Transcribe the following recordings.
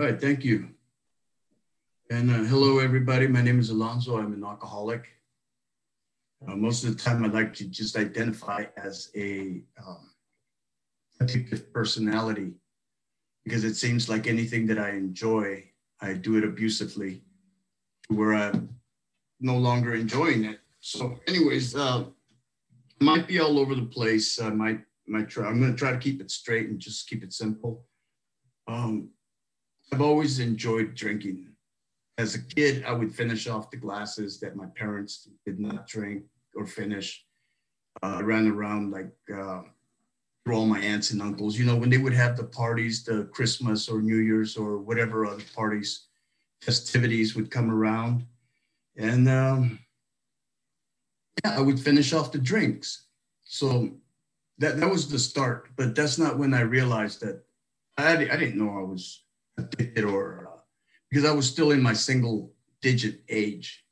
Right, thank you. And uh, hello, everybody. My name is Alonzo. I'm an alcoholic. Uh, most of the time, I like to just identify as a um, addictive personality because it seems like anything that I enjoy, I do it abusively to where I'm no longer enjoying it. So, anyways, uh, might be all over the place. I might might try. I'm going to try to keep it straight and just keep it simple. Um, I've always enjoyed drinking. As a kid, I would finish off the glasses that my parents did not drink or finish. Uh, I ran around like uh, through all my aunts and uncles. You know, when they would have the parties, the Christmas or New Year's or whatever other parties, festivities would come around. And um, yeah, I would finish off the drinks. So that, that was the start, but that's not when I realized that I, I didn't know I was or uh, because I was still in my single digit age.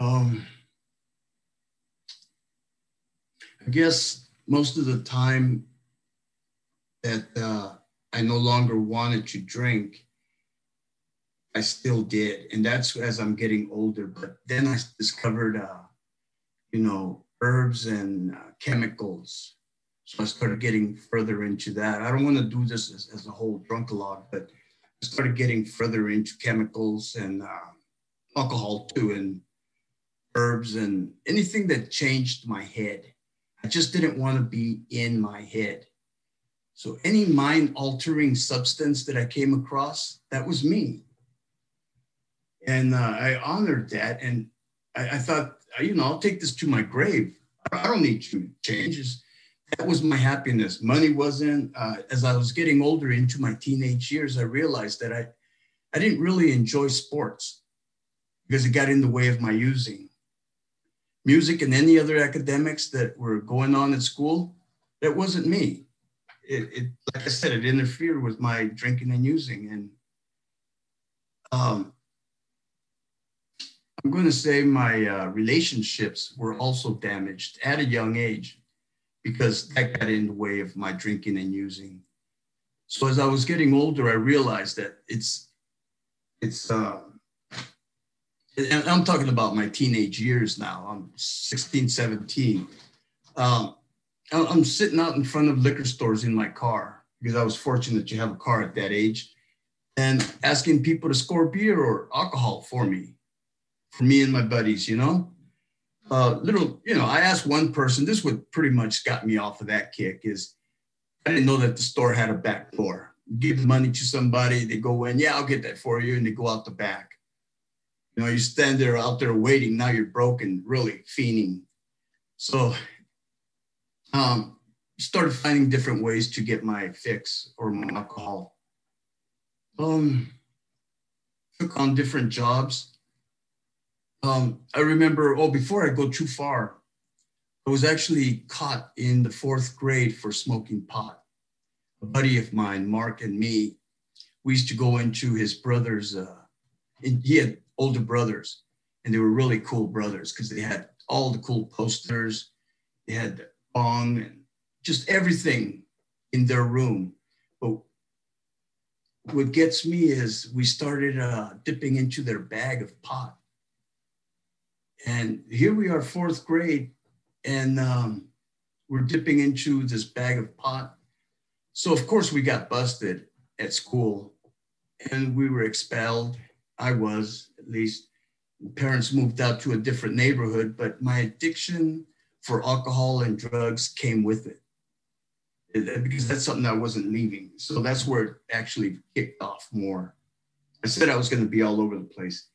Um, I guess most of the time that uh, I no longer wanted to drink, I still did. And that's as I'm getting older. But then I discovered, uh, you know, herbs and uh, chemicals. So I started getting further into that. I don't want to do this as, as a whole drunkalog, but I started getting further into chemicals and uh, alcohol too, and herbs and anything that changed my head. I just didn't want to be in my head. So any mind altering substance that I came across, that was me. And uh, I honored that. And I, I, thought, you know, I'll take this to my grave. I don't need to change. changes. That was my happiness. Money wasn't. Uh, as I was getting older into my teenage years, I realized that I, I didn't really enjoy sports because it got in the way of my using music and any other academics that were going on at school, that wasn't me. It, it like I said, it interfered with my drinking and using. And um, I'm going to say my uh, relationships were also damaged at a young age because that got in the way of my drinking and using. So as I was getting older, I realized that it's it's uh, and I'm talking about my teenage years now. I'm 16, 17. Um, I'm sitting out in front of liquor stores in my car because I was fortunate to have a car at that age and asking people to score beer or alcohol for me, for me and my buddies, you know? Uh, little, you know, I asked one person, this would pretty much got me off of that kick is I didn't know that the store had a back door. Give money to somebody, they go in, yeah, I'll get that for you. And they go out the back. You know, you stand there out there waiting. Now you're broken, really fiending. So, um, started finding different ways to get my fix or my alcohol. Um, took on different jobs. Um, I remember, oh, before I go too far, I was actually caught in the fourth grade for smoking pot. A buddy of mine, Mark, and me, we used to go into his brother's. Uh, he had older brothers, and they were really cool brothers because they had all the cool posters, they had bong and just everything in their room. But what gets me is we started uh, dipping into their bag of pot. And here we are, fourth grade, and um, we're dipping into this bag of pot. So, of course, we got busted at school and we were expelled. I was at least. Parents moved out to a different neighborhood, but my addiction for alcohol and drugs came with it. because that's something I wasn't leaving. So that's where it actually kicked off more. I said I was going to be all over the place.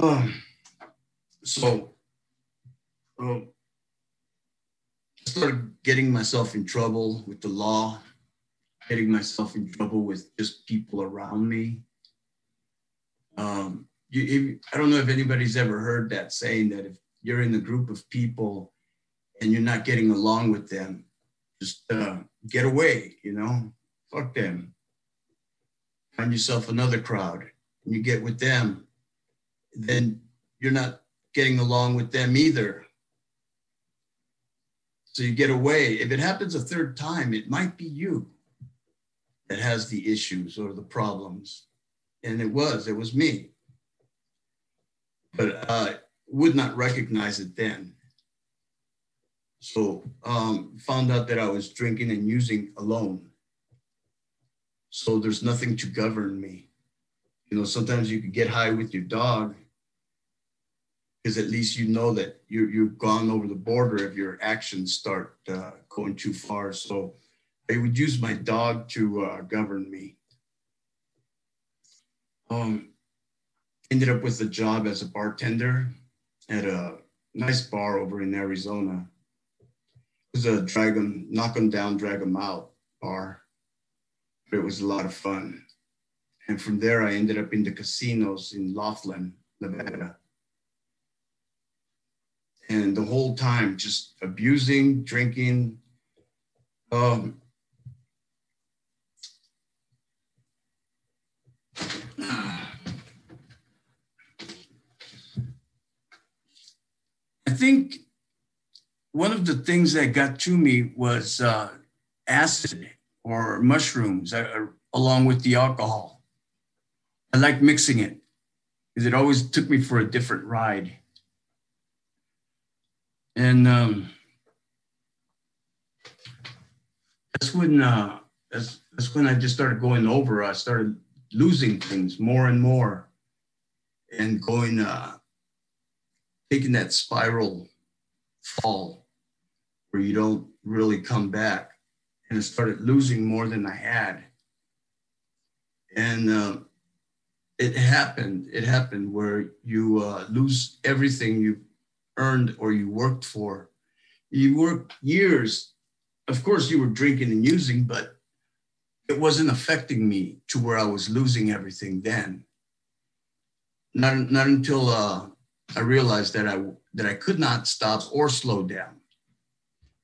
Um, so um, I started getting myself in trouble with the law, getting myself in trouble with just people around me. Um, you, I don't know if anybody's ever heard that saying that if you're in a group of people and you're not getting along with them, just uh, get away, you know, fuck them. Find yourself another crowd and you get with them, then you're not getting along with them either. So you get away. If it happens a third time, it might be you that has the issues or the problems. And it was, it was me. But I would not recognize it then. So um, found out that I was drinking and using alone. So there's nothing to govern me. You know, sometimes you could get high with your dog because at least you know that you you've gone over the border if your actions start uh, going too far. So I would use my dog to uh, govern me. Um, ended up with a job as a bartender at a nice bar over in Arizona. It was a drag them, knock them down, drag them out bar. But it was a lot of fun. And from there, I ended up in the casinos in Laughlin, Nevada and the whole time just abusing, drinking. Um, I think one of the things that got to me was uh, acid or mushrooms uh, along with the alcohol. I like mixing it because it always took me for a different ride. And um, that's when uh, that's that's when I just started going over. I started losing things more and more, and going uh, taking that spiral fall where you don't really come back. And I started losing more than I had. And uh, it happened. It happened where you uh, lose everything you earned or you worked for. You worked years. Of course, you were drinking and using, but it wasn't affecting me to where I was losing everything then. Not, not until uh, I realized that I that I could not stop or slow down.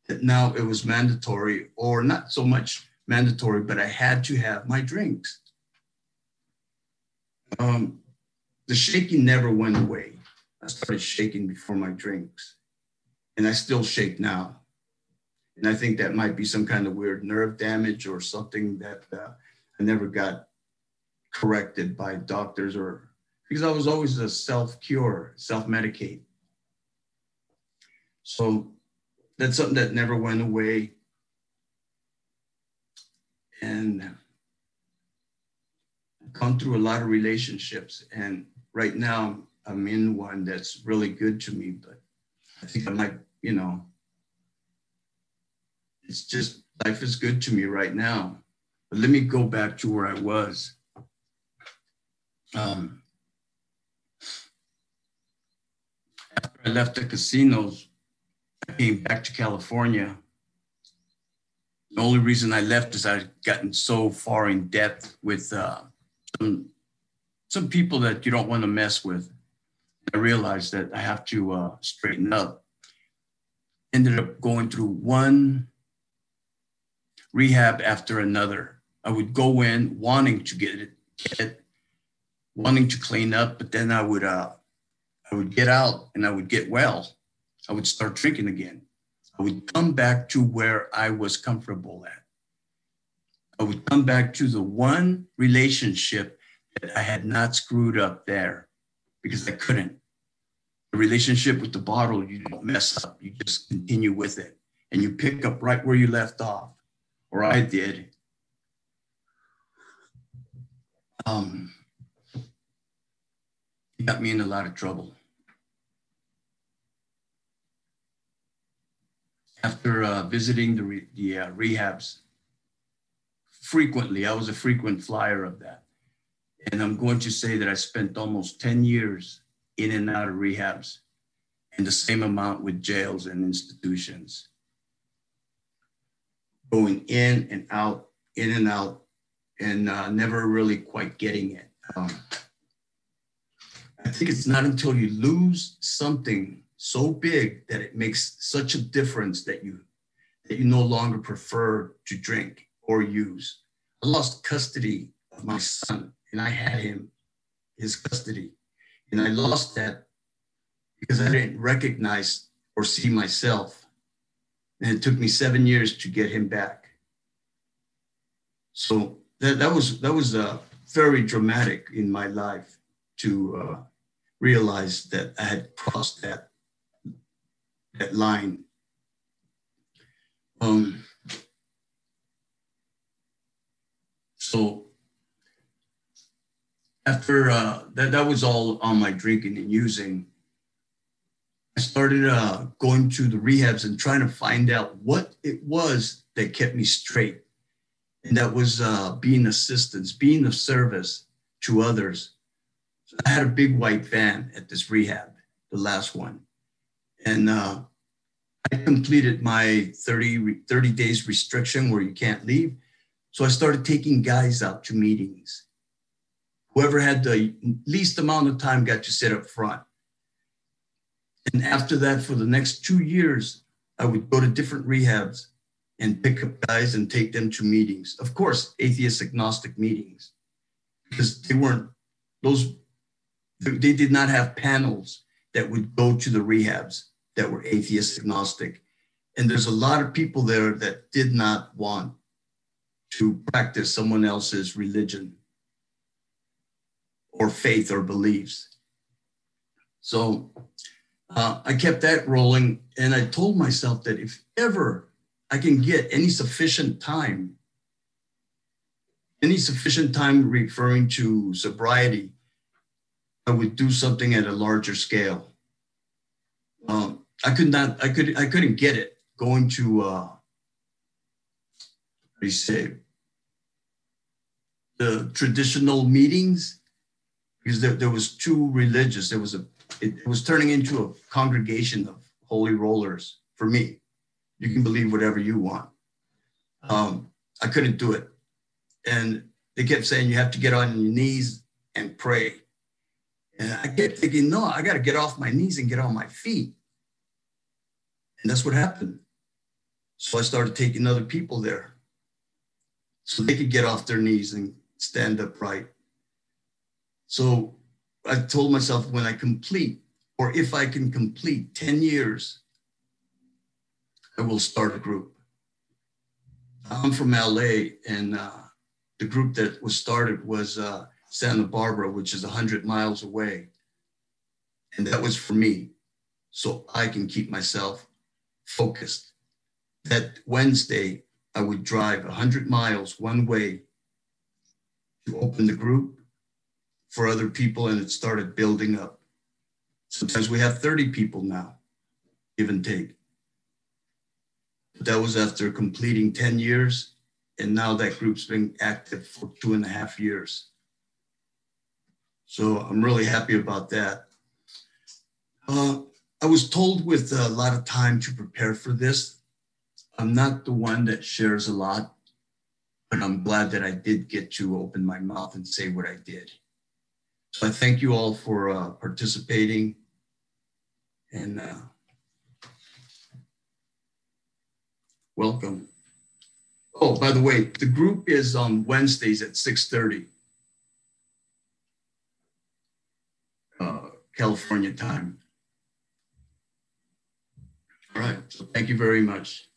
That now it was mandatory, or not so much mandatory, but I had to have my drinks. Um, the shaking never went away. I started shaking before my drinks, and I still shake now. And I think that might be some kind of weird nerve damage or something that uh, I never got corrected by doctors or because I was always a self cure, self medicate. So that's something that never went away. And I've gone through a lot of relationships. And right now, I'm in one that's really good to me, but I think I might, you know, it's just life is good to me right now. But let me go back to where I was. Um, after I left the casinos, I came back to California. The only reason I left is I'd gotten so far in depth with uh, some, some people that you don't want to mess with. I realized that I have to uh, straighten up. Ended up going through one rehab after another. I would go in wanting to get it, get wanting to clean up, but then I would uh, I would get out and I would get well. I would start drinking again. I would come back to where I was comfortable at. I would come back to the one relationship that I had not screwed up there because I couldn't. The relationship with the bottle, you don't mess up. You just continue with it and you pick up right where you left off, or I did. Um, it got me in a lot of trouble. After uh, visiting the, re- the uh, rehabs frequently, I was a frequent flyer of that. And I'm going to say that I spent almost 10 years in and out of rehabs and the same amount with jails and institutions. Going in and out, in and out, and uh, never really quite getting it. Um, I think it's not until you lose something so big that it makes such a difference that you that you no longer prefer to drink or use. I lost custody of my son and I had him, his custody. And I lost that because I didn't recognize or see myself. And it took me seven years to get him back. So that, that was that was uh, very dramatic in my life to uh, realize that I had crossed that that line. Um, so after uh, that, that was all on my drinking and using. I started uh, going to the rehabs and trying to find out what it was that kept me straight. And that was uh, being assistance, being of service to others. So I had a big white van at this rehab, the last one. And uh, I completed my 30, 30 days restriction where you can't leave. So I started taking guys out to meetings Whoever had the least amount of time got to sit up front. And after that, for the next two years, I would go to different rehabs and pick up guys and take them to meetings. Of course, atheist agnostic meetings, because they weren't those. They did not have panels that would go to the rehabs that were atheist agnostic, and there's a lot of people there that did not want to practice someone else's religion or faith or beliefs. So uh, I kept that rolling and I told myself that if ever I can get any sufficient time, any sufficient time referring to sobriety, I would do something at a larger scale. Um, I could not, I could, I couldn't get it going to, uh, what do you say, the traditional meetings because there, there was too religious. There was a it, it was turning into a congregation of holy rollers for me. You can believe whatever you want. Um, I couldn't do it, and they kept saying you have to get on your knees and pray. And I kept thinking, no, I got to get off my knees and get on my feet. And that's what happened. So I started taking other people there so they could get off their knees and stand upright. So I told myself when I complete, or if I can complete 10 years, I will start a group. I'm from LA, and uh, the group that was started was uh, Santa Barbara, which is 100 miles away. And that was for me, so I can keep myself focused. That Wednesday, I would drive 100 miles one way to open the group for other people and it started building up. Sometimes we have 30 people now, give and take. But that was after completing 10 years. And now that group's been active for two and a half years. So I'm really happy about that. Uh, I was told with a lot of time to prepare for this. I'm not the one that shares a lot, but I'm glad that I did get to open my mouth and say what I did. So I thank you all for uh, participating and uh, welcome. Oh, by the way, the group is on Wednesdays at 6.30 uh, California time. All right, so thank you very much.